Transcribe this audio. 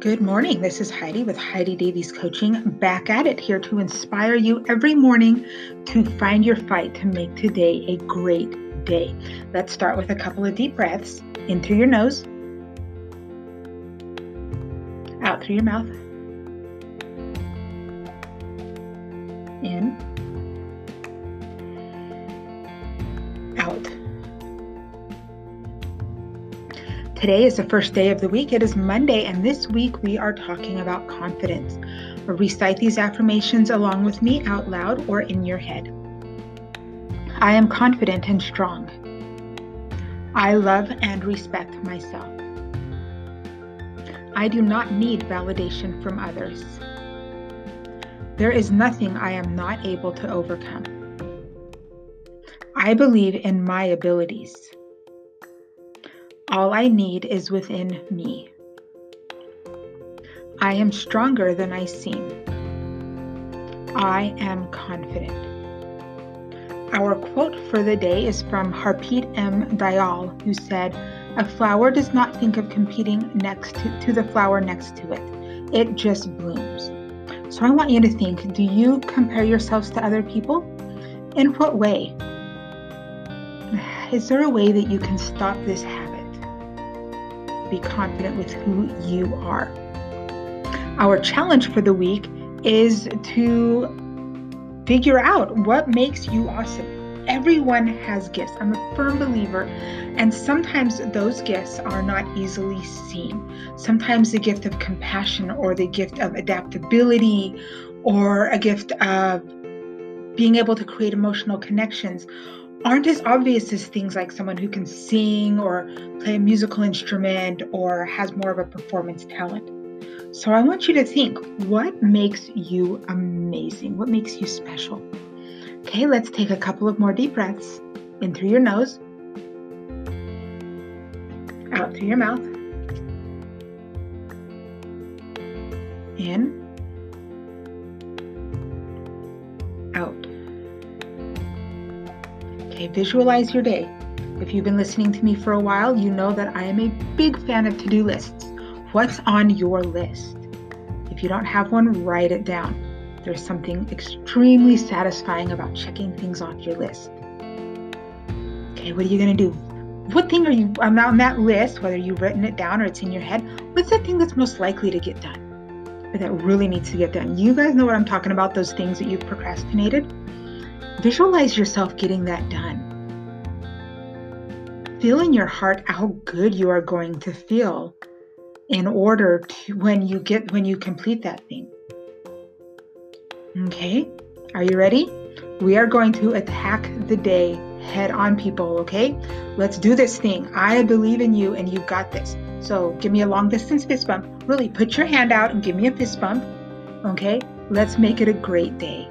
Good morning. This is Heidi with Heidi Davies Coaching, back at it here to inspire you every morning to find your fight to make today a great day. Let's start with a couple of deep breaths in through your nose, out through your mouth, in, Today is the first day of the week. It is Monday, and this week we are talking about confidence. Recite these affirmations along with me out loud or in your head. I am confident and strong. I love and respect myself. I do not need validation from others. There is nothing I am not able to overcome. I believe in my abilities. All I need is within me. I am stronger than I seem. I am confident. Our quote for the day is from Harpreet M. Dayal, who said, A flower does not think of competing next to, to the flower next to it, it just blooms. So I want you to think do you compare yourselves to other people? In what way? Is there a way that you can stop this habit? Be confident with who you are. Our challenge for the week is to figure out what makes you awesome. Everyone has gifts. I'm a firm believer, and sometimes those gifts are not easily seen. Sometimes the gift of compassion, or the gift of adaptability, or a gift of being able to create emotional connections aren't as obvious as things like someone who can sing or play a musical instrument or has more of a performance talent. So I want you to think what makes you amazing? What makes you special? Okay, let's take a couple of more deep breaths in through your nose, out through your mouth, in, out. Okay, visualize your day. If you've been listening to me for a while, you know that I am a big fan of to do lists. What's on your list? If you don't have one, write it down. There's something extremely satisfying about checking things off your list. Okay, what are you going to do? What thing are you on that list, whether you've written it down or it's in your head, what's the thing that's most likely to get done? That really needs to get done? You guys know what I'm talking about, those things that you've procrastinated? Visualize yourself getting that done. Feel in your heart how good you are going to feel in order to when you get when you complete that thing. Okay? Are you ready? We are going to attack the day head on people, okay? Let's do this thing. I believe in you and you got this. So, give me a long distance fist bump. Really put your hand out and give me a fist bump. Okay? Let's make it a great day.